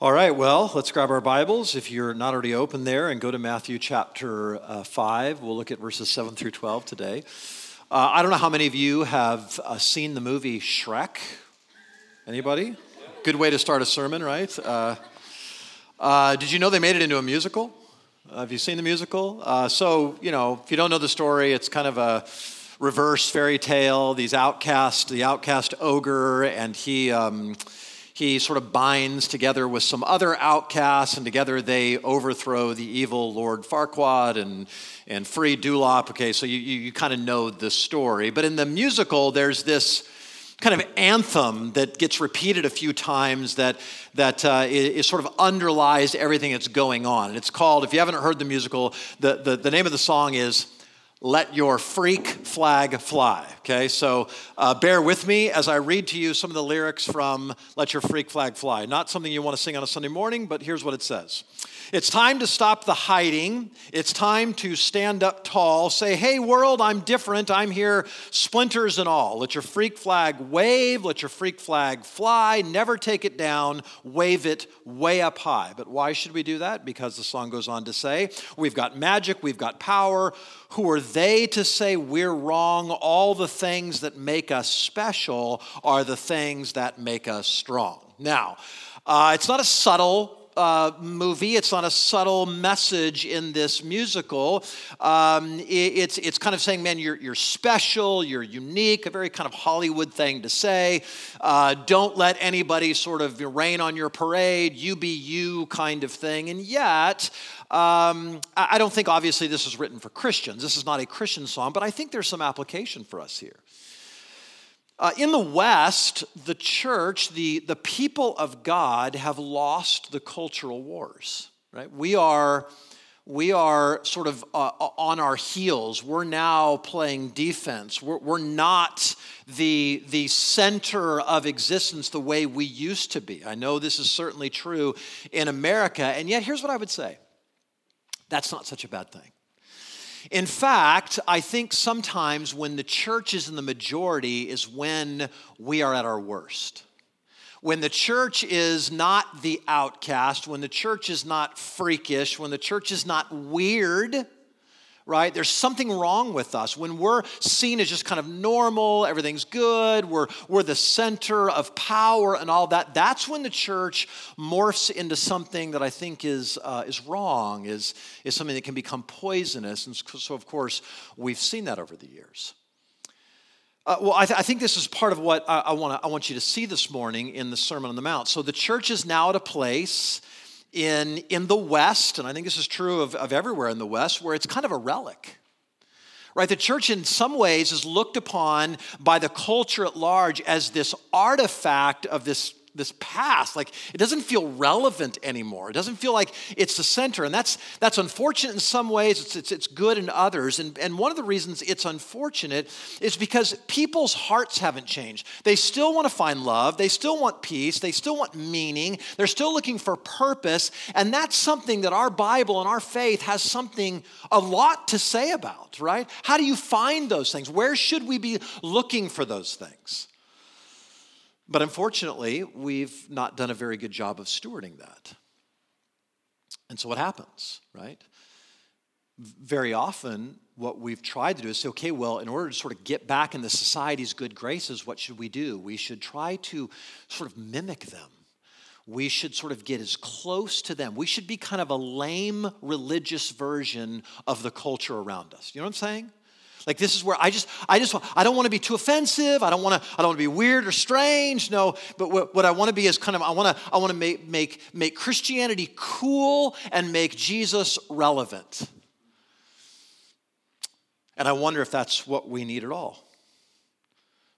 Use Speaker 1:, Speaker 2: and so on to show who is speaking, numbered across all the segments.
Speaker 1: All right, well, let's grab our Bibles if you're not already open there and go to Matthew chapter uh, 5. We'll look at verses 7 through 12 today. Uh, I don't know how many of you have uh, seen the movie Shrek. Anybody? Good way to start a sermon, right? Uh, uh, did you know they made it into a musical? Uh, have you seen the musical? so, you know, if you don't know the story, it's kind of a reverse fairy tale. These outcast, the outcast ogre, and he. Um, he sort of binds together with some other outcasts, and together they overthrow the evil Lord Farquaad and, and free Duloc. Okay, so you, you, you kind of know the story. But in the musical, there's this kind of anthem that gets repeated a few times that, that uh, is, sort of underlies everything that's going on. And it's called, if you haven't heard the musical, the, the, the name of the song is let your freak flag fly. Okay, so uh, bear with me as I read to you some of the lyrics from Let Your Freak Flag Fly. Not something you want to sing on a Sunday morning, but here's what it says It's time to stop the hiding. It's time to stand up tall. Say, hey, world, I'm different. I'm here, splinters and all. Let your freak flag wave. Let your freak flag fly. Never take it down. Wave it way up high. But why should we do that? Because the song goes on to say, we've got magic, we've got power. Who are they to say we're wrong? All the things that make us special are the things that make us strong. Now, uh, it's not a subtle uh, movie. It's not a subtle message in this musical. Um, it, it's, it's kind of saying, man, you're, you're special, you're unique, a very kind of Hollywood thing to say. Uh, don't let anybody sort of rain on your parade, you be you kind of thing. And yet, um, I don't think obviously this is written for Christians. This is not a Christian song, but I think there's some application for us here. Uh, in the West, the church, the, the people of God, have lost the cultural wars, right? We are, we are sort of uh, on our heels. We're now playing defense. We're, we're not the, the center of existence the way we used to be. I know this is certainly true in America, and yet here's what I would say that's not such a bad thing. In fact, I think sometimes when the church is in the majority is when we are at our worst. When the church is not the outcast, when the church is not freakish, when the church is not weird, right? There's something wrong with us. When we're seen as just kind of normal, everything's good, we're, we're the center of power and all that, that's when the church morphs into something that I think is, uh, is wrong, is, is something that can become poisonous. And so, of course, we've seen that over the years. Uh, well, I, th- I, think this is part of what I, I, wanna, I want you to see this morning in the Sermon on the Mount. So the church is now at a place in, in the West, and I think this is true of, of everywhere in the West, where it's kind of a relic. Right? The church, in some ways, is looked upon by the culture at large as this artifact of this this past like it doesn't feel relevant anymore. It doesn't feel like it's the center and that's that's unfortunate in some ways. It's, it's, it's good in others and, and one of the reasons it's unfortunate is because people's hearts haven't changed. They still want to find love they still want peace they still want meaning they're still looking for purpose and that's something that our bible and our faith has something a lot to say about right? How do you find those things? Where should we be looking for those things but unfortunately, we've not done a very good job of stewarding that. And so what happens, right? Very often, what we've tried to do is say, okay, well, in order to sort of get back in the society's good graces, what should we do? We should try to sort of mimic them. We should sort of get as close to them. We should be kind of a lame religious version of the culture around us. You know what I'm saying? Like this is where I just, I just, I don't want to be too offensive. I don't want to, I don't want to be weird or strange. No, but what, what I want to be is kind of, I want to, I want to make, make, make Christianity cool and make Jesus relevant. And I wonder if that's what we need at all.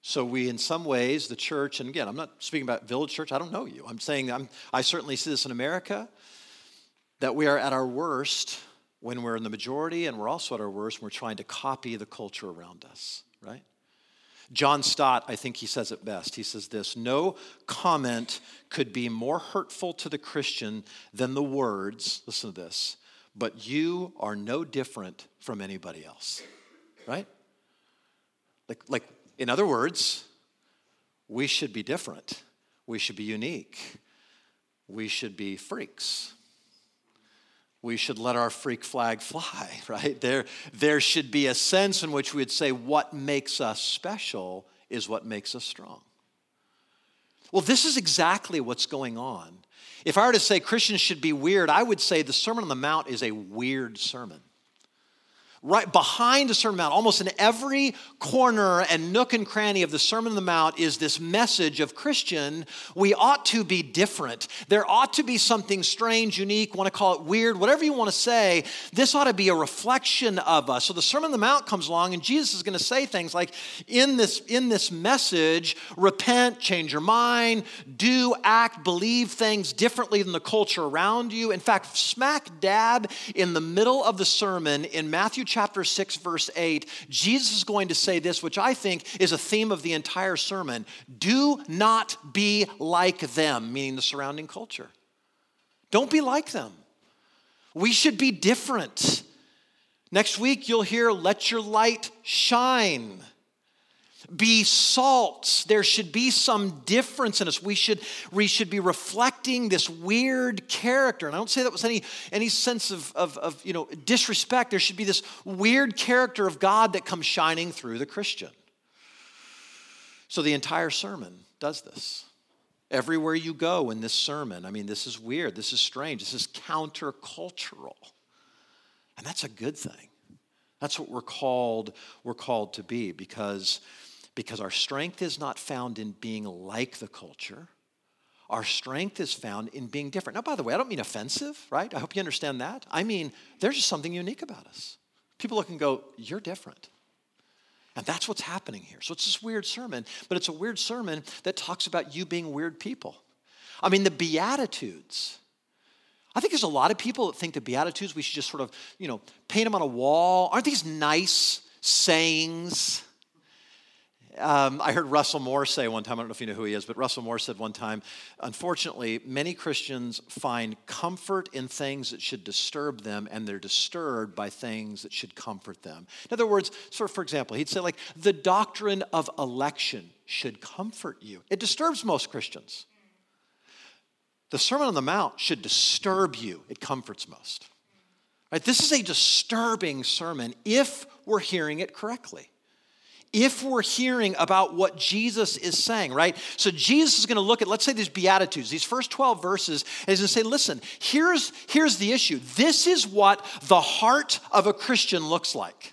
Speaker 1: So we, in some ways, the church, and again, I'm not speaking about village church. I don't know you. I'm saying I'm, I certainly see this in America, that we are at our worst when we're in the majority, and we're also at our worst we're trying to copy the culture around us, right? John Stott, I think he says it best. He says this No comment could be more hurtful to the Christian than the words, listen to this, but you are no different from anybody else, right? Like, like in other words, we should be different, we should be unique. we should be freaks. We should let our freak flag fly, right? There, there should be a sense in which we'd say what makes us special is what makes us strong. Well, this is exactly what's going on. If I were to say Christians should be weird, I would say the Sermon on the Mount is a weird sermon right behind a Sermon on the Mount, almost in every corner and nook and cranny of the Sermon on the Mount is this message of Christian, we ought to be different. There ought to be something strange, unique, want to call it weird, whatever you want to say. This ought to be a reflection of us. So the Sermon on the Mount comes along, and Jesus is going to say things like, in this, in this message, repent, change your mind, do, act, believe things differently than the culture around you. In fact, smack dab in the middle of the sermon in Matthew chapter 6, verse 8, Jesus is going to say this, which I think is a theme of the entire sermon do not be like them, meaning the surrounding culture. Don't be like them. We should be different. Next week, you'll hear, let your light shine be salt. There should be some difference in us. We should, we should be reflecting this weird character. And I don't say that with any, any sense of, of, of you know, disrespect. There should be this weird character of God that comes shining through the Christian. So the entire sermon does this. Everywhere you go in this sermon, I mean, this is weird. This is strange. This is countercultural. And that's a good thing. That's what we're called, we're called to be because because our strength is not found in being like the culture. Our strength is found in being different. Now, by the way, I don't mean offensive, right? I hope you understand that. I mean, there's just something unique about us. People look and go, You're different. And that's what's happening here. So it's this weird sermon, but it's a weird sermon that talks about you being weird people. I mean, the Beatitudes. I think there's a lot of people that think the Beatitudes, we should just sort of, you know, paint them on a wall. Aren't these nice sayings? Um, I heard Russell Moore say one time, I don't know if you know who he is, but Russell Moore said one time, unfortunately, many Christians find comfort in things that should disturb them, and they're disturbed by things that should comfort them. In other words, sort of, for example, he'd say, like, the doctrine of election should comfort you. It disturbs most Christians. The Sermon on the Mount should disturb you, it comforts most. Right? This is a disturbing sermon if we're hearing it correctly if we're hearing about what Jesus is saying, right? So Jesus is going to look at, let's say, these Beatitudes, these first 12 verses, and he's going to say, listen, here's, here's the issue. This is what the heart of a Christian looks like.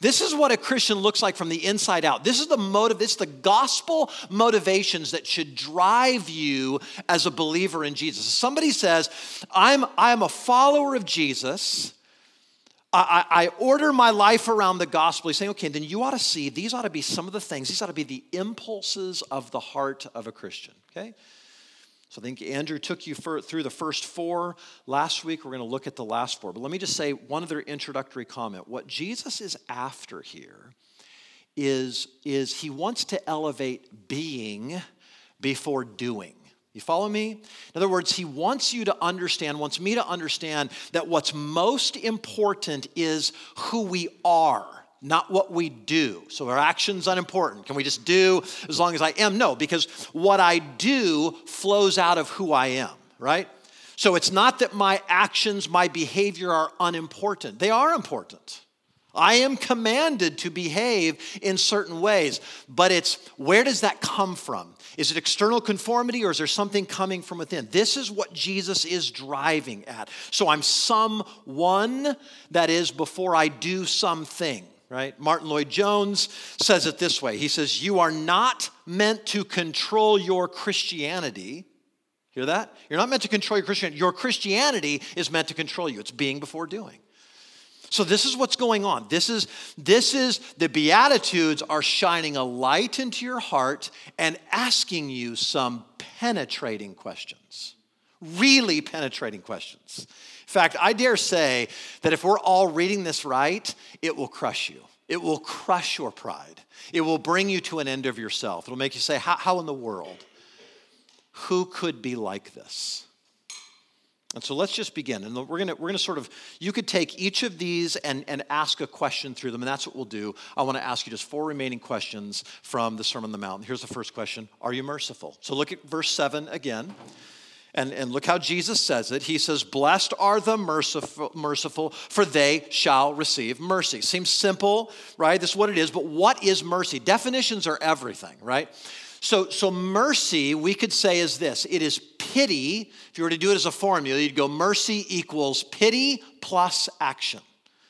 Speaker 1: This is what a Christian looks like from the inside out. This is the motive, it's the gospel motivations that should drive you as a believer in Jesus. Somebody says, I'm, I'm a follower of Jesus. I, I, order my life around the gospel. He's saying, okay, then you ought to see these ought to be some of the things, these ought to be the impulses of the heart of a Christian, okay? So I think Andrew took you for, through the first four. Last week, we're going to look at the last four. But let me just say one other introductory comment. What Jesus is after here is, is he wants to elevate being before doing. You follow me? In other words, he wants you to understand, wants me to understand that what's most important is who we are, not what we do. So our action's unimportant. Can we just do as long as I am? No, because what I do flows out of who I am, right? So it's not that my actions, my behavior are unimportant. They are important. I am commanded to behave in certain ways, but it's where does that come from? Is it external conformity or is there something coming from within? This is what Jesus is driving at. So I'm someone that is before I do something, right? Martyn Lloyd-Jones says it this way He says, You are not meant to control your Christianity. Hear that? You're not meant to control your Christianity. Your Christianity is meant to control you. It's being before doing. So this is what's going on. This is this is the beatitudes are shining a light into your heart and asking you some penetrating questions. Really penetrating questions. In fact, I dare say that if we're all reading this right, it will crush you. It will crush your pride. It will bring you to an end of yourself. It'll make you say, How, how in the world? Who could be like this? And so let's just begin. And we're gonna, we're gonna sort of, you could take each of these and, and ask a question through them, and that's what we'll do. I wanna ask you just four remaining questions from the Sermon on the Mount. Here's the first question Are you merciful? So look at verse 7 again. And, and look how Jesus says it. He says, Blessed are the merciful, merciful, for they shall receive mercy. Seems simple, right? This is what it is, but what is mercy? Definitions are everything, right? So, so mercy, we could say, is this it is pity. If you were to do it as a formula, you'd go mercy equals pity plus action.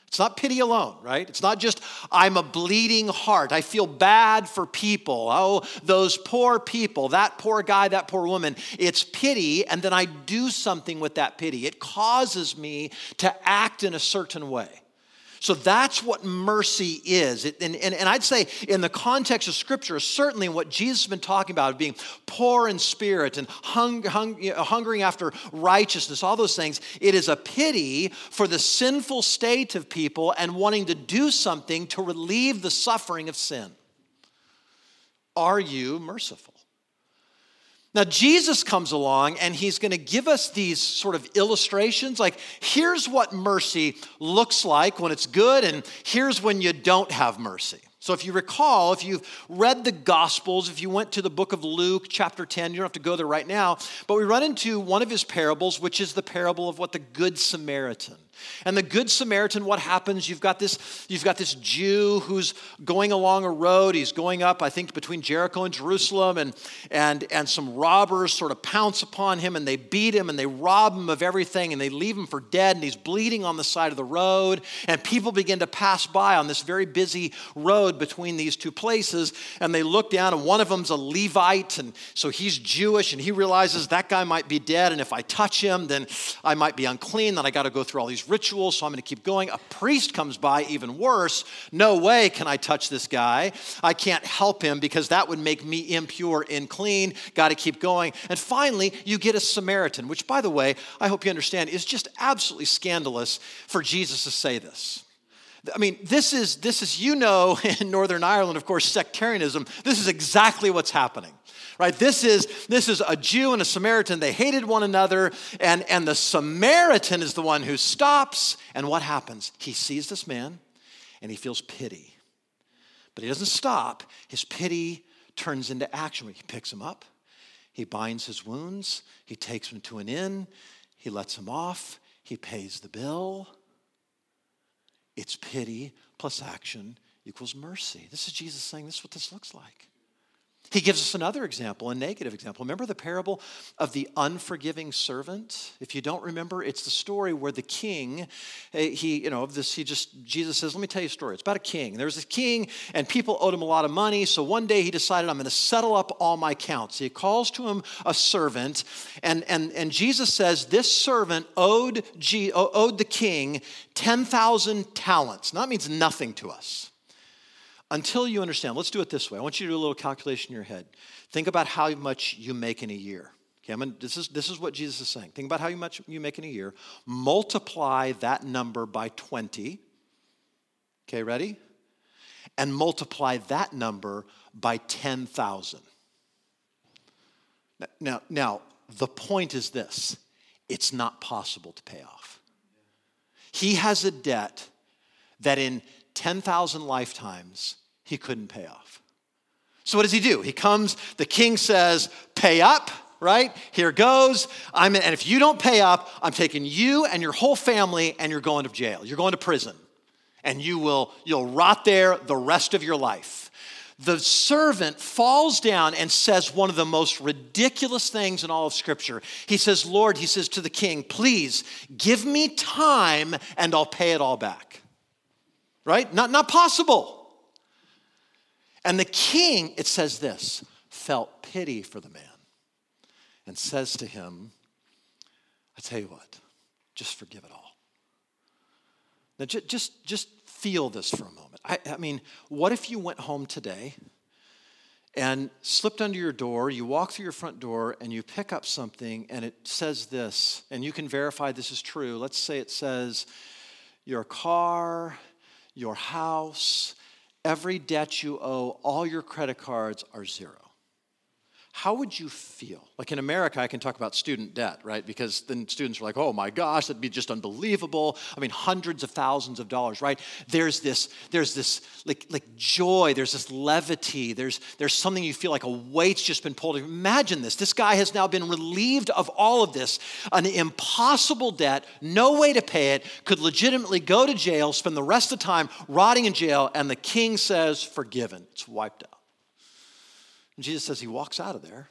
Speaker 1: It's not pity alone, right? It's not just, I'm a bleeding heart. I feel bad for people. Oh, those poor people, that poor guy, that poor woman. It's pity, and then I do something with that pity. It causes me to act in a certain way. So that's what mercy is. It, and, and, and I'd say, in the context of Scripture, certainly what Jesus has been talking about, being poor in spirit and hung, hung, you know, hungering after righteousness, all those things, it is a pity for the sinful state of people and wanting to do something to relieve the suffering of sin. Are you merciful? Now, Jesus comes along and he's going to give us these sort of illustrations like, here's what mercy looks like when it's good, and here's when you don't have mercy. So, if you recall, if you've read the Gospels, if you went to the book of Luke, chapter 10, you don't have to go there right now, but we run into one of his parables, which is the parable of what the Good Samaritan. And the Good Samaritan, what happens? You've got this, you've got this Jew who's going along a road. He's going up, I think, between Jericho and Jerusalem, and, and, and some robbers sort of pounce upon him and they beat him and they rob him of everything and they leave him for dead, and he's bleeding on the side of the road. And people begin to pass by on this very busy road between these two places, and they look down, and one of them's a Levite, and so he's Jewish, and he realizes that guy might be dead, and if I touch him, then I might be unclean, then I got to go through all these rituals, so I'm going to keep going. A priest comes by, even worse. No way can I touch this guy. I can't help him because that would make me impure and clean. Got to keep going. And finally, you get a Samaritan, which, by the way, I hope you understand is just absolutely scandalous for Jesus to say this. I mean, this is, this is, you know, in Northern Ireland, of course, sectarianism, this is exactly what's happening right? This is, this is a Jew and a Samaritan. They hated one another, and, and the Samaritan is the one who stops. And what happens? He sees this man and he feels pity. But he doesn't stop. His pity turns into action. He picks him up, he binds his wounds, he takes him to an inn, he lets him off, he pays the bill. It's pity plus action equals mercy. This is Jesus saying this is what this looks like. He gives us another example, a negative example. Remember the parable of the unforgiving servant? If you don't remember, it's the story where the king, eh, he, you know, this, he just, Jesus says, let me tell you a story. It's about a king. There was a king, and people owed him a lot of money. So one day he decided, I'm going to settle up all my accounts. He calls to him a servant, and, and, and Jesus says, this servant owed, G, owed the king 10,000 talents. Now, that means nothing to us until you understand, let's do it this way. I want you to do a little calculation in your head. Think about how much you make in a year. Okay, I'm this, is, this is what Jesus is saying. Think about how much you make in a year. Multiply that number by 20. Okay, ready? And multiply that number by 10,000. Now, now, the point is this it's not possible to pay off. He has a debt that in 10,000 lifetimes he couldn't pay off. So what does he do? He comes, the king says, pay up, right? Here goes. I'm in, and if you don't pay up, I'm taking you and your whole family and you're going to jail. You're going to prison. And you will you'll rot there the rest of your life. The servant falls down and says one of the most ridiculous things in all of Scripture. He says, Lord, he says to the king, please give me time and I'll pay it all back. Right? Not, not possible. And the king, it says this, felt pity for the man and says to him, I tell you what, just forgive it all. Now, just, just, feel this for a moment. I, I mean, what if you went home today and slipped under your door, you walk through your front door, and you pick up something, and it says this, and you can verify this is true. Let's say it says, Your car, your house, every debt you owe, all your credit cards are zero. How would you feel? Like in America, I can talk about student debt, right? Because then students are like, oh my gosh, that'd be just unbelievable. I mean, hundreds of thousands of dollars, right? There's this, there's this like, like joy, there's this levity, there's, there's something you feel like a weight's just been pulled. Imagine this. This guy has now been relieved of all of this, an impossible debt, no way to pay it, could legitimately go to jail, spend the rest of the time rotting in jail, and the king says, forgiven. It's wiped out. And Jesus says he walks out of there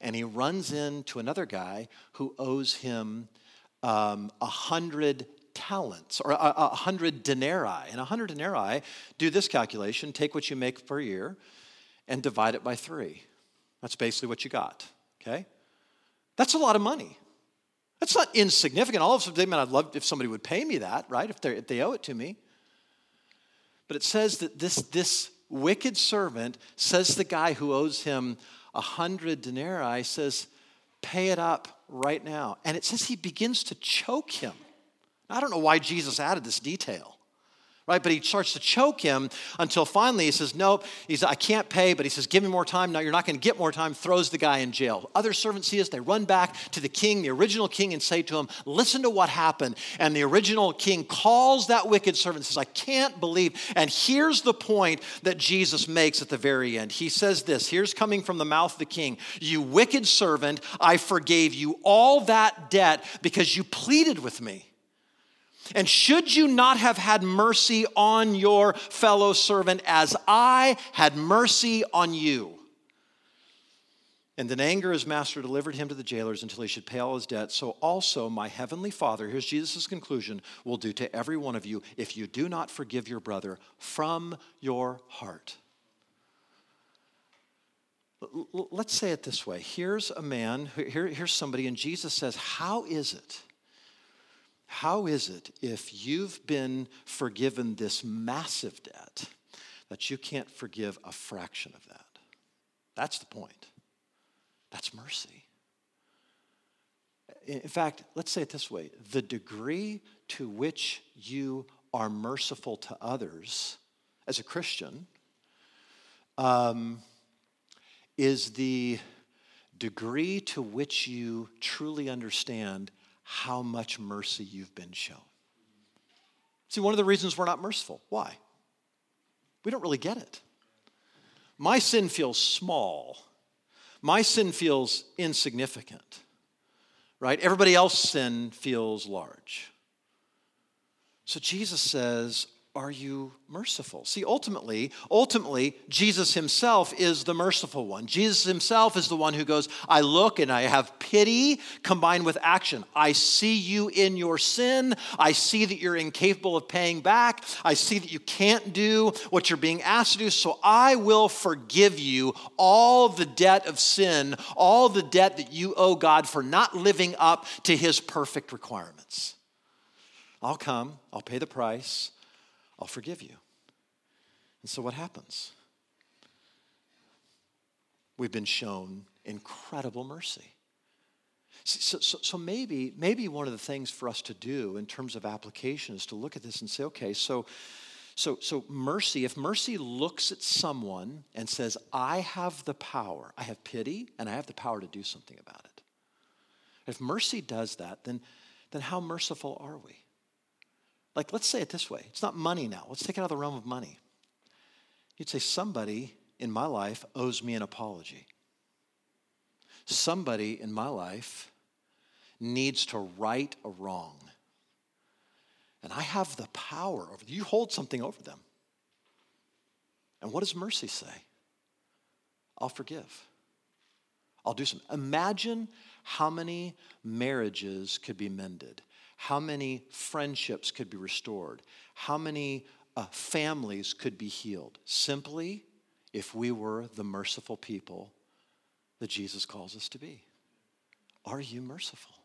Speaker 1: and he runs into another guy who owes him um, a um, hundred talents or a, hundred denarii. And a hundred denarii, do this calculation take what you make per year and divide it by three. That's basically what you got, okay? That's a lot of money. That's not insignificant. All of a sudden, man, I'd love if somebody would pay me that, right? If, if they owe it to me. But it says that this, this wicked servant says the guy who owes him a hundred denarii, says, pay it up right now. And it says he begins to choke him. I don't know why Jesus added this detail right? But he starts to choke him until finally he says, Nope. He says, I can't pay, but he says, Give me more time. No, you're not going to get more time. Throws the guy in jail. Other servants see this. They run back to the king, the original king, and say to him, Listen to what happened. And the original king calls that wicked servant and says, I can't believe. And here's the point that Jesus makes at the very end. He says this here's coming from the mouth of the king You wicked servant, I forgave you all that debt because you pleaded with me. And should you not have had mercy on your fellow servant as I had mercy on you? And in anger, his master delivered him to the jailers until he should pay all his debt. So also my heavenly Father, here's Jesus' conclusion, will do to every one of you if you do not forgive your brother from your heart. Let's say it this way. Here's a man, here, here's somebody, and Jesus says, How is it? How is it if you've been forgiven this massive debt that you can't forgive a fraction of that? That's the point. That's mercy. In fact, let's say it this way the degree to which you are merciful to others as a Christian um, is the degree to which you truly understand how much mercy you've been shown. See, one of the reasons we're not merciful, why? We don't really get it. My sin feels small. My sin feels insignificant, right? Everybody else's sin feels large. So Jesus says, are you merciful? See, ultimately, ultimately, Jesus himself is the merciful one. Jesus himself is the one who goes, I look and I have pity combined with action. I see you in your sin. I see that you're incapable of paying back. I see that you can't do what you're being asked to do. So I will forgive you all the debt of sin, all the debt that you owe God for not living up to his perfect requirements. I'll come, I'll pay the price. I'll forgive you. And so what happens? We've been shown incredible mercy. So, so, so, maybe, maybe one of the things for us to do in terms of application is to look at this and say, okay, so, so, so mercy, if mercy looks at someone and says, I have the power, I have pity, and I have the power to do something about it. If mercy does that, then, then how merciful are we? Like, let's say it this way it's not money now. Let's take it out of the realm of money. You'd say, somebody in my life owes me an apology. Somebody in my life needs to right a wrong. And I have the power over you hold something over them. And what does mercy say? I'll forgive. I'll do some. Imagine how many marriages could be mended how many friendships could be restored, how many uh, families could be healed, simply if we were the merciful people that Jesus calls us to be. Are you merciful?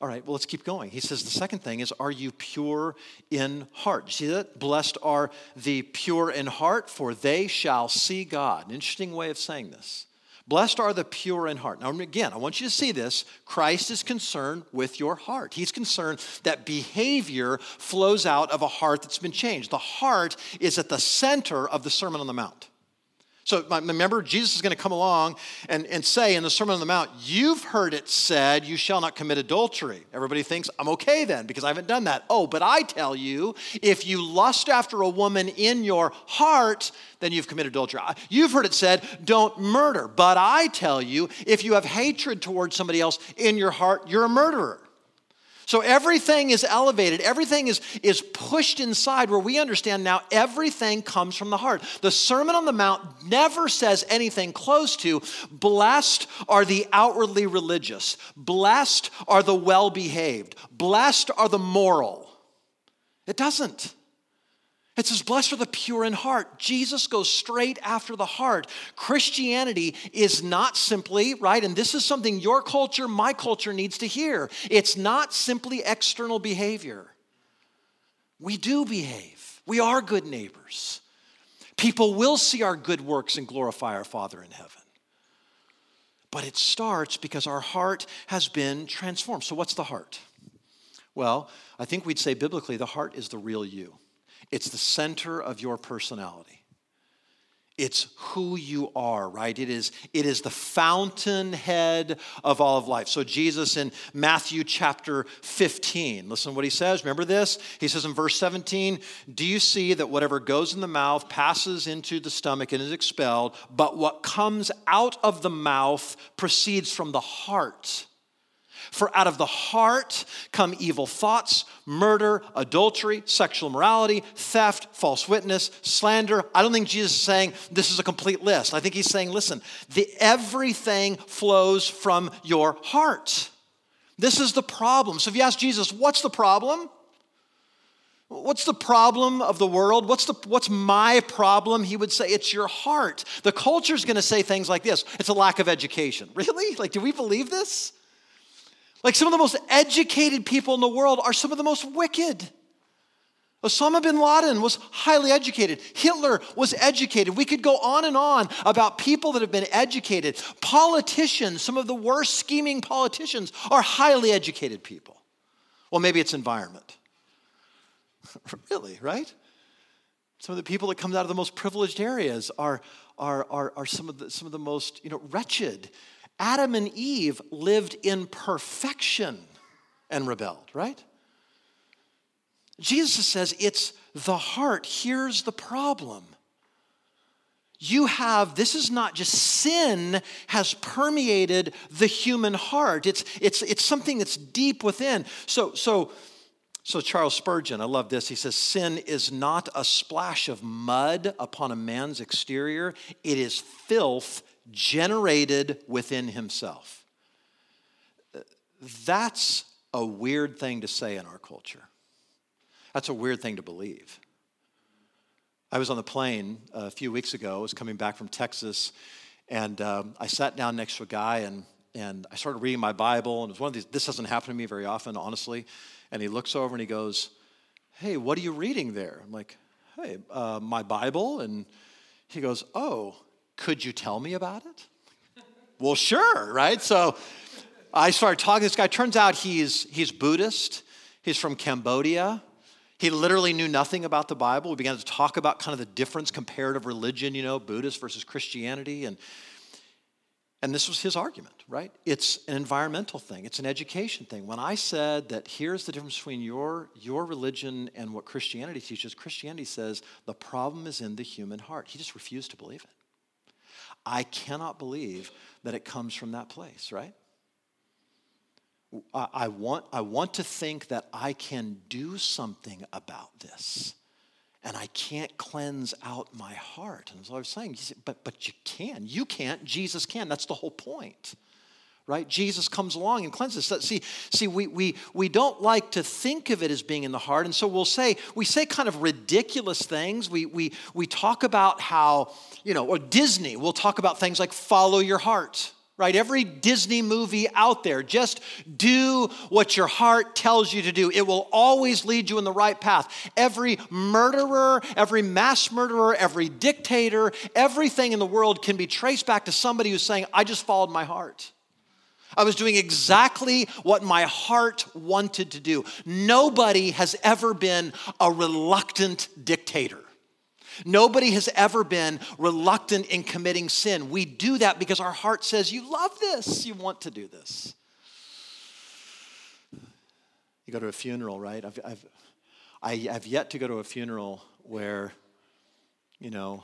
Speaker 1: All right, well, let's keep going. He says the second thing is, Are you pure in heart? See that? Blessed are the pure in heart, for they shall see God. An interesting way of saying this. Blessed are the pure in heart. Now, again, I want you to see this. Christ is concerned with your heart. He's concerned that behavior flows out of a heart that's been changed. The heart is at the center of the Sermon on the Mount. So remember, Jesus is going to come along and, and say in the Sermon on the Mount, You've heard it said, you shall not commit adultery. Everybody thinks, I'm okay then because I haven't done that. Oh, but I tell you, if you lust after a woman in your heart, then you've committed adultery. You've heard it said, Don't murder. But I tell you, if you have hatred towards somebody else in your heart, you're a murderer. So everything is elevated, everything is, is pushed inside where we understand now everything comes from the heart. The Sermon on the Mount never says anything close to blessed are the outwardly religious, blessed are the well behaved, blessed are the moral. It doesn't. It says, Blessed are the pure in heart. Jesus goes straight after the heart. Christianity is not simply, right, and this is something your culture, my culture needs to hear. It's not simply external behavior. We do behave, we are good neighbors. People will see our good works and glorify our Father in heaven. But it starts because our heart has been transformed. So, what's the heart? Well, I think we'd say biblically the heart is the real you. It's the center of your personality. It's who you are, right? It is, it is the fountainhead of all of life. So, Jesus in Matthew chapter 15, listen what he says. Remember this? He says in verse 17, Do you see that whatever goes in the mouth passes into the stomach and is expelled, but what comes out of the mouth proceeds from the heart? For out of the heart come evil thoughts, murder, adultery, sexual immorality, theft, false witness, slander. I don't think Jesus is saying this is a complete list. I think he's saying, listen, the, everything flows from your heart. This is the problem. So if you ask Jesus, what's the problem? What's the problem of the world? What's, the, what's my problem? He would say, It's your heart. The culture is going to say things like this it's a lack of education. Really? Like, do we believe this? Like some of the most educated people in the world are some of the most wicked. Osama bin Laden was highly educated. Hitler was educated. We could go on and on about people that have been educated. Politicians, some of the worst scheming politicians, are highly educated people. Well, maybe it's environment. really, right? Some of the people that come out of the most privileged areas are, are, are, are some, of the, some of the most you know, wretched Adam and Eve lived in perfection and rebelled, right? Jesus says it's the heart. Here's the problem. You have, this is not just sin has permeated the human heart. It's, it's, it's something that's deep within. So, so, so Charles Spurgeon, I love this. He says, Sin is not a splash of mud upon a man's exterior, it is filth generated within himself. That's a weird thing to say in our culture. That's a weird thing to believe. I was on the plane a few weeks ago. I was coming back from Texas, and um, I sat down next to a guy, and, and I started reading my Bible. And it was one of these, this doesn't happen to me very often, honestly. And he looks over and he goes, Hey, what are you reading there? I'm like, Hey, uh, my Bible. And he goes, Oh, could you tell me about it? well, sure, right? So I started talking to this guy. Turns out he's, he's Buddhist, he's from Cambodia. He literally knew nothing about the Bible. We began to talk about kind of the difference, comparative religion, you know, Buddhist versus Christianity. And, and this was his argument, right? It's an environmental thing, it's an education thing. When I said that here's the difference between your, your religion and what Christianity teaches, Christianity says the problem is in the human heart. He just refused to believe it. I cannot believe that it comes from that place, right? I want, I want to think that I can do something about this. And I can't cleanse out my heart. And so I was saying, but, but you can. You can't. Jesus can. That's the whole point right? Jesus comes along and cleanses. See, see, we, we, we don't like to think of it as being in the heart, and so we'll say, we say kind of ridiculous things. We, we, we talk about how, you know, or Disney, we'll talk about things like follow your heart, right? Every Disney movie out there, just do what your heart tells you to do. It will always lead you in the right path. Every murderer, every mass murderer, every dictator, everything in the world can be traced back to somebody who's saying, I just followed my heart. I was doing exactly what my heart wanted to do. Nobody has ever been a reluctant dictator. Nobody has ever been reluctant in committing sin. We do that because our heart says, You love this, you want to do this. You go to a funeral, right? I've, I've, I, have yet to go to a funeral where, you know,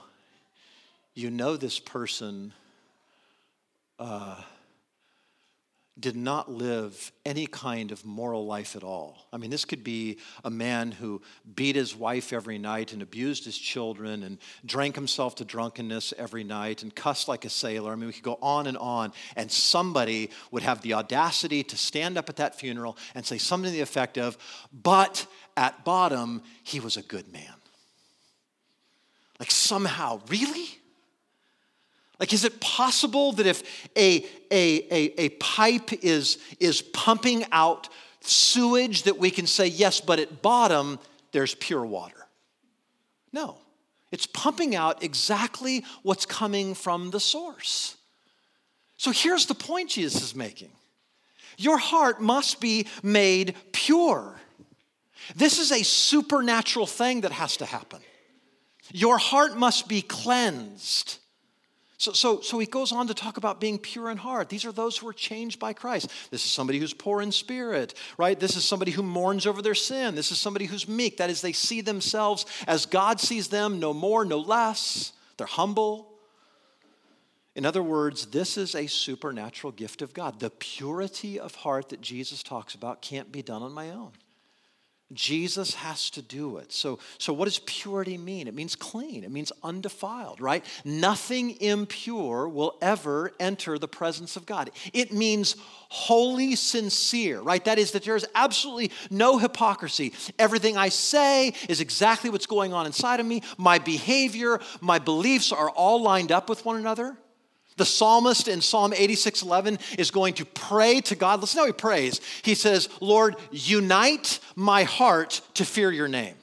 Speaker 1: you know this person uh, did not live any kind of moral life at all. I mean, this could be a man who beat his wife every night and abused his children and drank himself to drunkenness every night and cussed like a sailor. I mean, we could go on and on. And somebody would have the audacity to stand up at that funeral and say something to the effect of, but at bottom, he was a good man. Like, somehow, really? Like, is it possible that if a, a, a, a pipe is, is pumping out sewage, that we can say, yes, but at bottom, there's pure water? No. It's pumping out exactly what's coming from the source. So here's the point Jesus is making your heart must be made pure. This is a supernatural thing that has to happen. Your heart must be cleansed. So, so, so he goes on to talk about being pure in heart. These are those who are changed by Christ. This is somebody who's poor in spirit, right? This is somebody who mourns over their sin. This is somebody who's meek. That is, they see themselves as God sees them, no more, no less. They're humble. In other words, this is a supernatural gift of God. The purity of heart that Jesus talks about can't be done on my own. Jesus has to do it. So, so what does purity mean? It means clean, it means undefiled, right? Nothing impure will ever enter the presence of God. It means wholly sincere, right? That is, that there is absolutely no hypocrisy. Everything I say is exactly what's going on inside of me. My behavior, my beliefs are all lined up with one another. The psalmist in Psalm 86 11 is going to pray to God. Listen how he prays. He says, Lord, unite my heart to fear your name.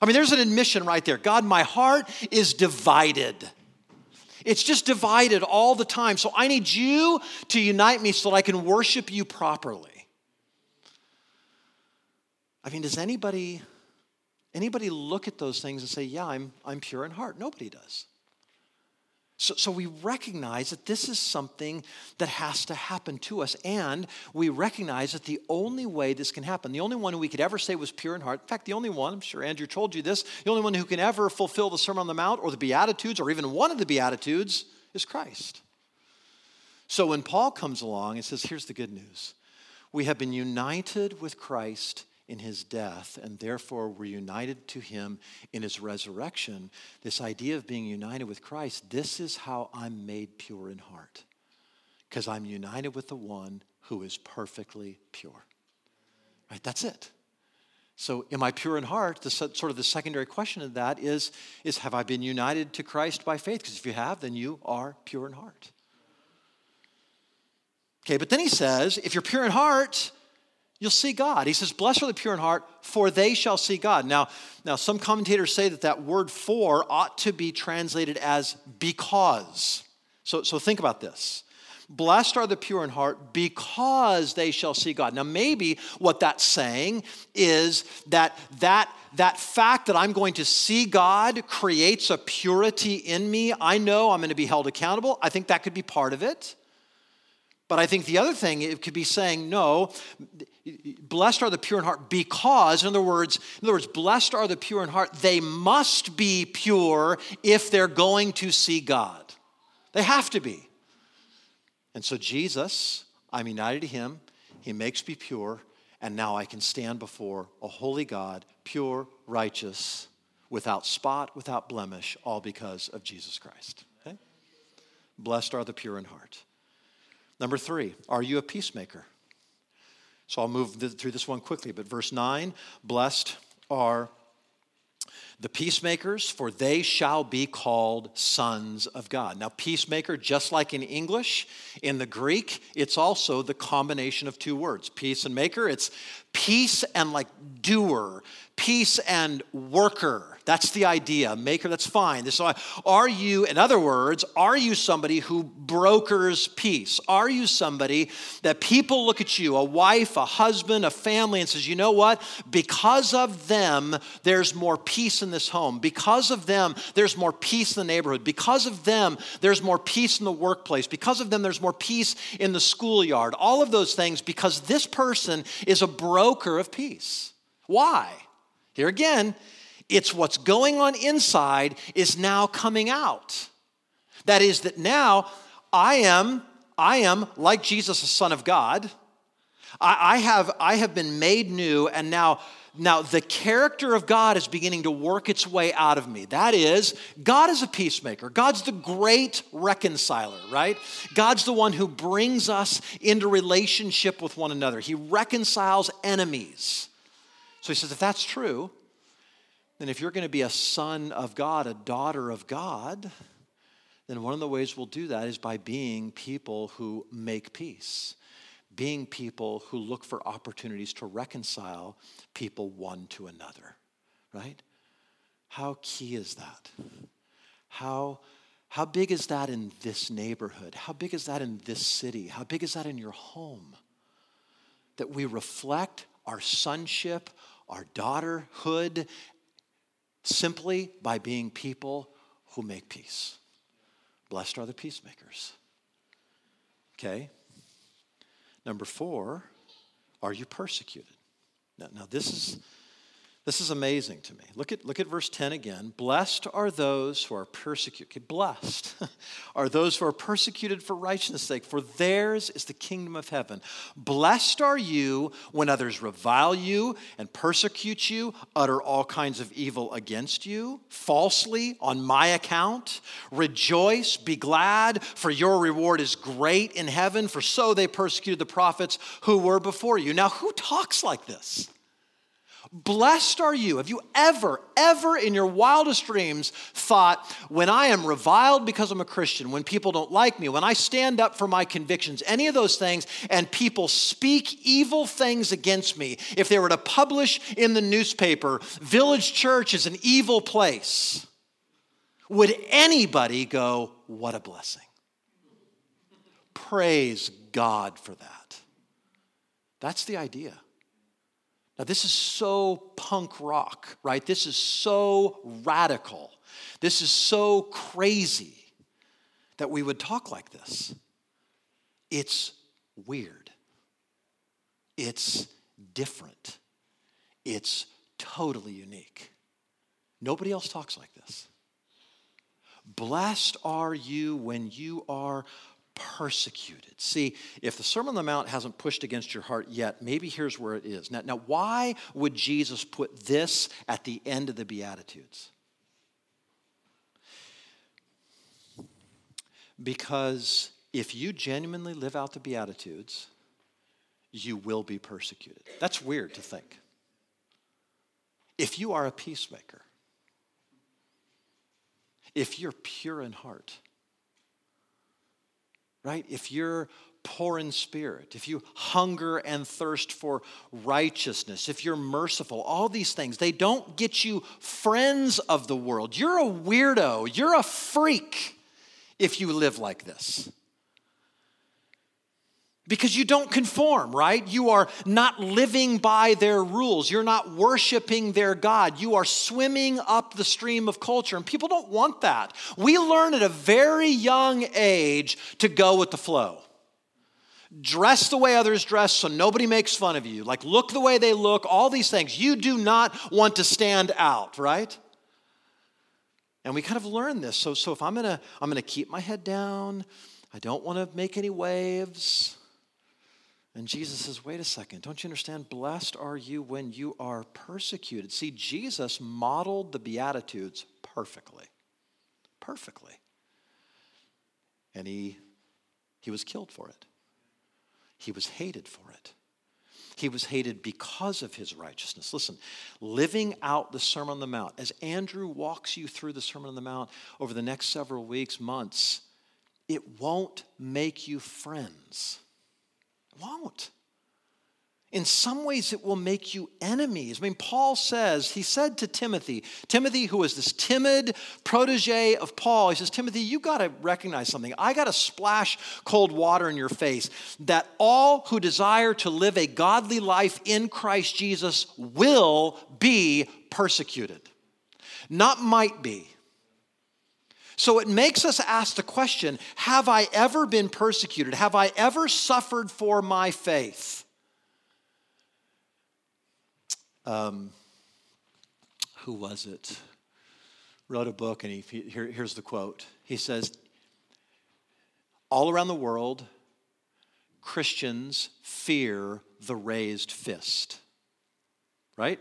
Speaker 1: I mean, there's an admission right there. God, my heart is divided. It's just divided all the time. So I need you to unite me so that I can worship you properly. I mean, does anybody anybody look at those things and say, "Yeah, I'm I'm pure in heart"? Nobody does. So, so we recognize that this is something that has to happen to us. And we recognize that the only way this can happen, the only one who we could ever say was pure in heart, in fact, the only one, I'm sure Andrew told you this, the only one who can ever fulfill the Sermon on the Mount or the Beatitudes or even one of the Beatitudes is Christ. So when Paul comes along and says, here's the good news we have been united with Christ in his death, and therefore we're united to him in his resurrection. This idea of being united with Christ, this is how I'm made pure in heart, because I'm united with the one who is perfectly pure. Right? That's it. So, am I pure in heart? The sort of the secondary question of that is, is have I been united to Christ by faith? Because if you have, then you are pure in heart. Okay, but then he says, if you're pure in heart, you'll see God. He says, Blessed are the pure in heart, for they shall see God. Now, now, some commentators say that that word for ought to be translated as because. So, so think about this. Blessed are the pure in heart because they shall see God. Now, maybe what that's saying is that that, that fact that I'm going to see God creates a purity in me. I know I'm going to be held accountable. I think that could be part of it. But I think the other thing, it could be saying, no, blessed are the pure in heart because, in other words, in other words, blessed are the pure in heart. They must be pure if they're going to see God. They have to be. And so Jesus, I'm united to him. He makes me pure, and now I can stand before a holy God, pure, righteous, without spot, without blemish, all because of Jesus Christ. Okay? Blessed are the pure in heart. Number three, are you a peacemaker? So I'll move through this one quickly, but verse 9 blessed are the peacemakers, for they shall be called sons of God. Now, peacemaker, just like in English, in the Greek, it's also the combination of two words peace and maker. It's peace and like doer, peace and worker. That's the idea. Maker, that's fine. This are you, in other words, are you somebody who brokers peace? Are you somebody that people look at you, a wife, a husband, a family, and says, you know what? Because of them, there's more peace in this home. Because of them, there's more peace in the neighborhood. Because of them, there's more peace in the workplace. Because of them, there's more peace in the schoolyard. All of those things because this person is a broker of peace. Why? Here again, it's what's going on inside is now coming out. That is, that now I am, I am like Jesus, the Son of God. I, I, have, I have been made new, and now, now the character of God is beginning to work its way out of me. That is, God is a peacemaker. God's the great reconciler, right? God's the one who brings us into relationship with one another. He reconciles enemies. So he says, if that's true, then if you're going to be a son of God, a daughter of God, then one of the ways we'll do that is by being people who make peace, being people who look for opportunities to reconcile people one to another, right? How key is that? How, how big is that in this neighborhood? How big is that in this city? How big is that in your home? That we reflect our sonship, our daughterhood, simply by being people who make peace. Blessed are the peacemakers. Okay? Number four, are you persecuted? Now, now this is this is amazing to me. Look at, look at verse 10 again. Blessed are those who are persecuted. Blessed are those who are persecuted for righteousness' sake, for theirs is the kingdom of heaven. Blessed are you when others revile you and persecute you, utter all kinds of evil against you, falsely on my account. Rejoice, be glad, for your reward is great in heaven, for so they persecuted the prophets who were before you. Now, who talks like this? Blessed are you. Have you ever, ever in your wildest dreams thought, when I am reviled because I'm a Christian, when people don't like me, when I stand up for my convictions, any of those things, and people speak evil things against me, if they were to publish in the newspaper, Village Church is an evil place, would anybody go, what a blessing? Praise God for that. That's the idea. Now, this is so punk rock, right? This is so radical. This is so crazy that we would talk like this. It's weird. It's different. It's totally unique. Nobody else talks like this. Blessed are you when you are persecuted. See, if the Sermon on the Mount hasn't pushed against your heart yet, maybe here's where it is. Now, now why would Jesus put this at the end of the Beatitudes? Because if you genuinely live out the Beatitudes, you will be persecuted. That's weird to think. If you are a peacemaker, if you're pure in heart, right? If you're poor in spirit, if you hunger and thirst for righteousness, if you're merciful, all these things, they don't get you friends of the world. You're a weirdo, you're a freak if you live like this because you don't conform, right? You are not living by their rules. You're not worshiping their God. You are swimming up the stream of culture, and people don't want that. We learn at a very young age to go with the flow. Dress the way others dress so nobody makes fun of you. Like, look the way they look, all these things. You do not want to stand out, right? And we kind of learn this. So, so if I'm gonna, I'm gonna keep my head down, I don't want to make any waves. And Jesus says, wait a second, don't you understand? Blessed are you when you are persecuted. See, Jesus modeled the Beatitudes perfectly. Perfectly. And he, he was killed for it, he was hated for it. He was hated because of his righteousness. Listen, living out the Sermon on the Mount, as Andrew walks you through the Sermon on the Mount over the next several weeks, months, it won't make you friends won't. In some ways, it will make you enemies. I mean, Paul says, he said to Timothy, Timothy, who is this timid protege of Paul, he says, Timothy, you got to recognize something. I got to splash cold water in your face that all who desire to live a godly life in Christ Jesus will be persecuted. not might be. So it makes us ask the question Have I ever been persecuted? Have I ever suffered for my faith? Um, who was it? Wrote a book, and he, here, here's the quote. He says, All around the world, Christians fear the raised fist. Right?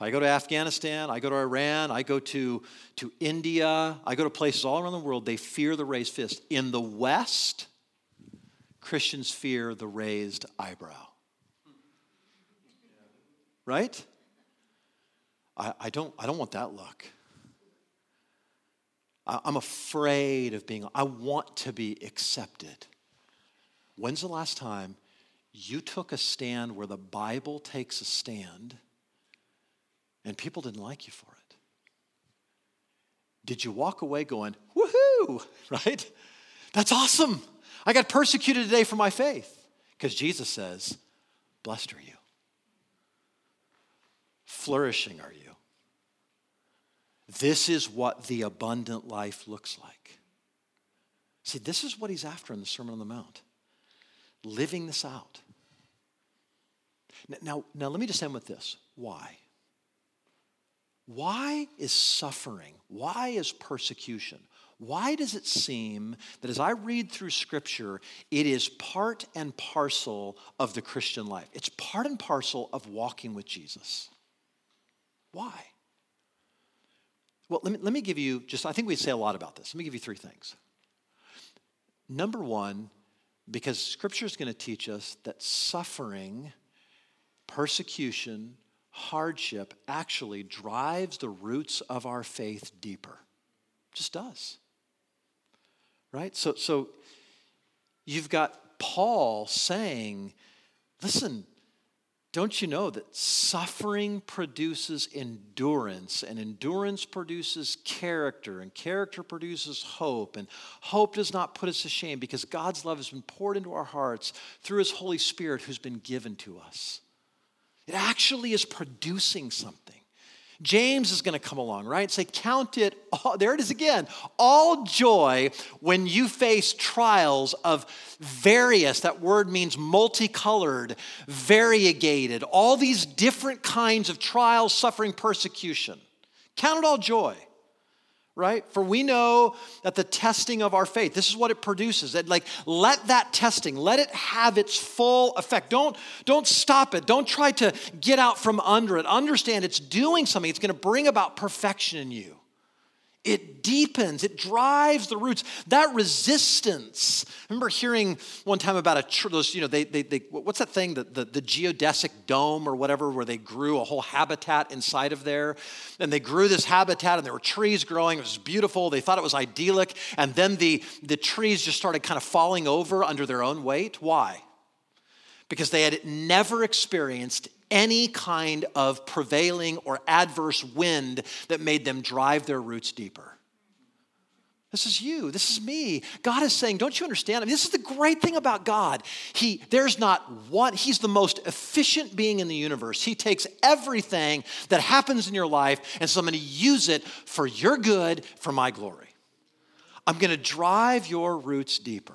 Speaker 1: I go to Afghanistan, I go to Iran, I go to, to India, I go to places all around the world, they fear the raised fist. In the West, Christians fear the raised eyebrow. Right? I, I, don't, I don't want that look. I, I'm afraid of being, I want to be accepted. When's the last time you took a stand where the Bible takes a stand? And people didn't like you for it? Did you walk away going, woohoo, right? That's awesome. I got persecuted today for my faith. Because Jesus says, blessed are you. Flourishing are you. This is what the abundant life looks like. See, this is what he's after in the Sermon on the Mount living this out. Now, now let me just end with this. Why? Why is suffering? Why is persecution? Why does it seem that as I read through Scripture, it is part and parcel of the Christian life? It's part and parcel of walking with Jesus. Why? Well, let me, let me give you just, I think we say a lot about this. Let me give you three things. Number one, because Scripture is going to teach us that suffering, persecution, hardship actually drives the roots of our faith deeper. It just does. Right? So, so you've got Paul saying, listen, don't you know that suffering produces endurance, and endurance produces character, and character produces hope, and hope does not put us to shame because God's love has been poured into our hearts through His Holy Spirit who's been given to us. It actually is producing something. James is going to come along, right? Say, count it, all, there it is again, all joy when you face trials of various, that word means multicolored, variegated, all these different kinds of trials, suffering, persecution. Count it all joy right? For we know that the testing of our faith, this is what it produces. That like let that testing, let it have its full effect. Don't don't stop it. Don't try to get out from under it. Understand it's doing something. It's going to bring about perfection in you. It deepens, it drives the roots. That resistance. I remember hearing one time about a tr- those, you know, they, they, they what's that thing, the, the, the geodesic dome or whatever, where they grew a whole habitat inside of there. And they grew this habitat and there were trees growing. It was beautiful. They thought it was idyllic. And then the, the trees just started kind of falling over under their own weight. Why? Because they had never experienced any kind of prevailing or adverse wind that made them drive their roots deeper. This is you. This is me. God is saying, don't you understand? I mean, this is the great thing about God. He, there's not one, He's the most efficient being in the universe. He takes everything that happens in your life and so I'm going to use it for your good, for my glory. I'm going to drive your roots deeper.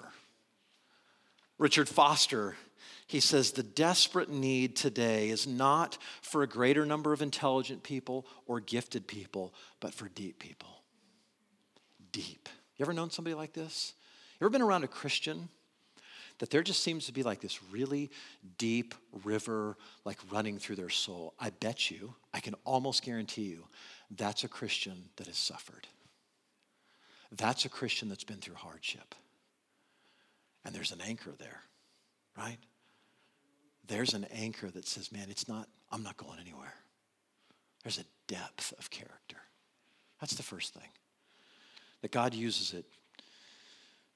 Speaker 1: Richard Foster he says the desperate need today is not for a greater number of intelligent people or gifted people, but for deep people. Deep. You ever known somebody like this? You ever been around a Christian that there just seems to be like this really deep river like running through their soul? I bet you, I can almost guarantee you, that's a Christian that has suffered. That's a Christian that's been through hardship. And there's an anchor there, right? There's an anchor that says, man, it's not, I'm not going anywhere. There's a depth of character. That's the first thing. That God uses it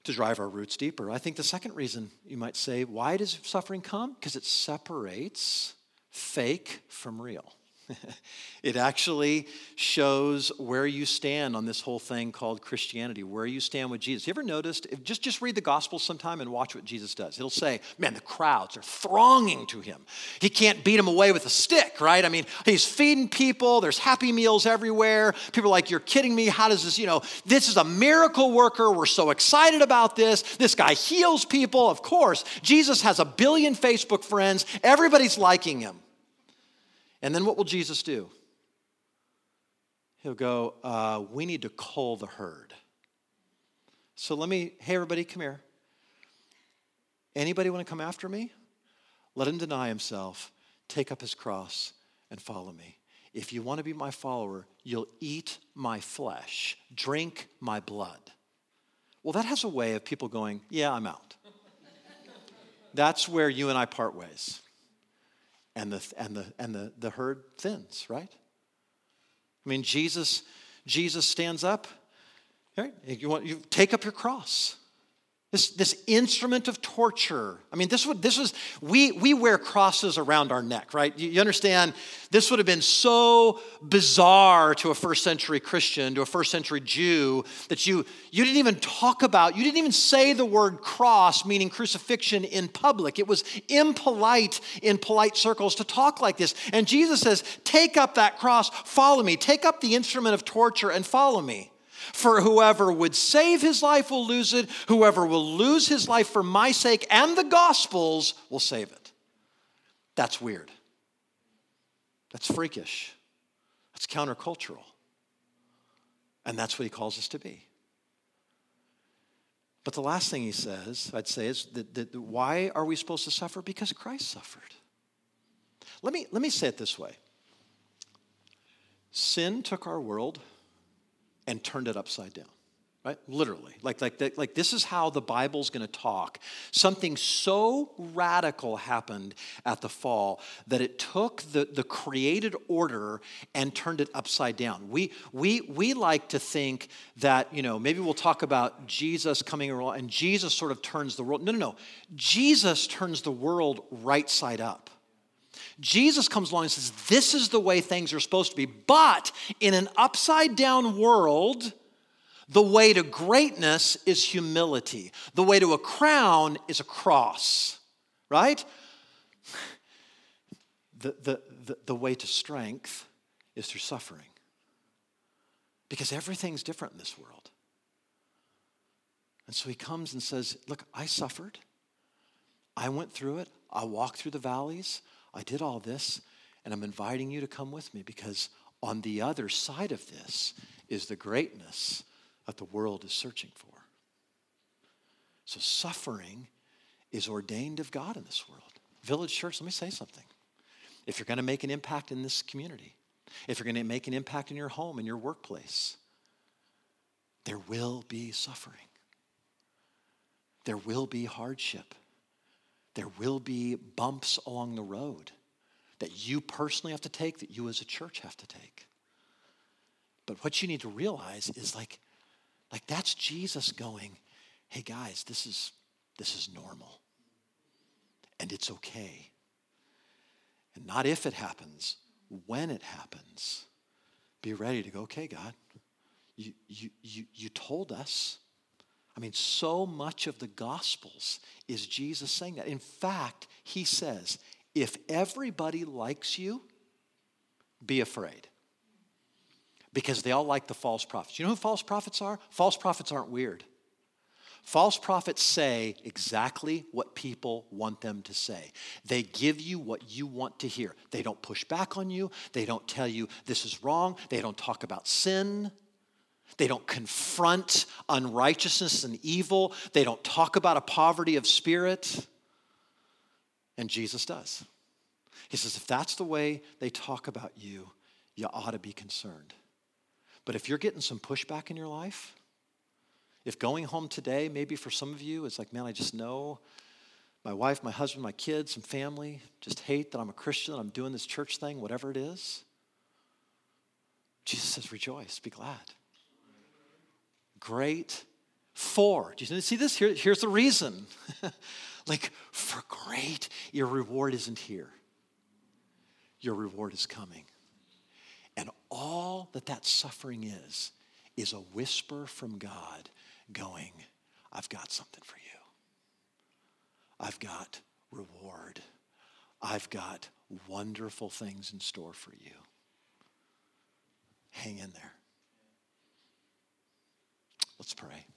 Speaker 1: to drive our roots deeper. I think the second reason you might say, why does suffering come? Because it separates fake from real. it actually shows where you stand on this whole thing called Christianity, where you stand with Jesus. You ever noticed? Just, just read the Gospel sometime and watch what Jesus does. It'll say, man, the crowds are thronging to him. He can't beat them away with a stick, right? I mean, he's feeding people, there's happy meals everywhere. People are like, you're kidding me. How does this, you know, this is a miracle worker. We're so excited about this. This guy heals people. Of course, Jesus has a billion Facebook friends, everybody's liking him. And then what will Jesus do? He'll go, uh, We need to cull the herd. So let me, hey, everybody, come here. Anybody want to come after me? Let him deny himself, take up his cross, and follow me. If you want to be my follower, you'll eat my flesh, drink my blood. Well, that has a way of people going, Yeah, I'm out. That's where you and I part ways and the, and the, and the, the herd thins, right? I mean, Jesus, Jesus stands up. Right? You, want, you take up your cross. This, this instrument of torture. I mean, this would this was we we wear crosses around our neck, right? You, you, understand? This would have been so bizarre to a first century Christian, to a first century Jew, that you you didn't even talk about, you didn't even say the word cross, meaning crucifixion, in public. It was impolite in polite circles to talk like this. And Jesus says, "Take up that cross, follow me. Take up the instrument of torture and follow me." For whoever would save his life will lose it. Whoever will lose his life for my sake and the gospel's will save it. That's weird. That's freakish. That's countercultural. And that's what he calls us to be. But the last thing he says, I'd say, is that, that why are we supposed to suffer? Because Christ suffered. Let me, let me say it this way Sin took our world and turned it upside down. Right? Literally. Like, like, like this is how the Bible's going to talk. Something so radical happened at the fall that it took the, the created order and turned it upside down. We, we, we like to think that, you know, maybe we'll talk about Jesus coming around and Jesus sort of turns the world. No, no, no. Jesus turns the world right side up. Jesus comes along and says, This is the way things are supposed to be. But in an upside down world, the way to greatness is humility. The way to a crown is a cross, right? The, the, the, the way to strength is through suffering. Because everything's different in this world. And so he comes and says, Look, I suffered. I went through it. I walked through the valleys. I did all this, and I'm inviting you to come with me because on the other side of this is the greatness that the world is searching for. So, suffering is ordained of God in this world. Village Church, let me say something. If you're going to make an impact in this community, if you're going to make an impact in your home, in your workplace, there will be suffering. There will be hardship there will be bumps along the road that you personally have to take, that you as a church have to take. But what you need to realize is like, like that's Jesus going, hey guys, this is this is normal. And it's okay. And not if it happens, when it happens. Be ready to go, okay, God, you, you, you, you told us I mean, so much of the Gospels is Jesus saying that. In fact, he says, if everybody likes you, be afraid. Because they all like the false prophets. You know who false prophets are? False prophets aren't weird. False prophets say exactly what people want them to say. They give you what you want to hear. They don't push back on you. They don't tell you this is wrong. They don't talk about sin. They don't confront unrighteousness and evil. They don't talk about a poverty of spirit. And Jesus does. He says, if that's the way they talk about you, you ought to be concerned. But if you're getting some pushback in your life, if going home today, maybe for some of you, it's like, man, I just know my wife, my husband, my kids, some family just hate that I'm a Christian, I'm doing this church thing, whatever it is. Jesus says, rejoice, be glad great for. Do you see this? Here, here's the reason. like, for great, your reward isn't here. Your reward is coming. And all that that suffering is, is a whisper from God going, I've got something for you. I've got reward. I've got wonderful things in store for you. Hang in there. Let's pray.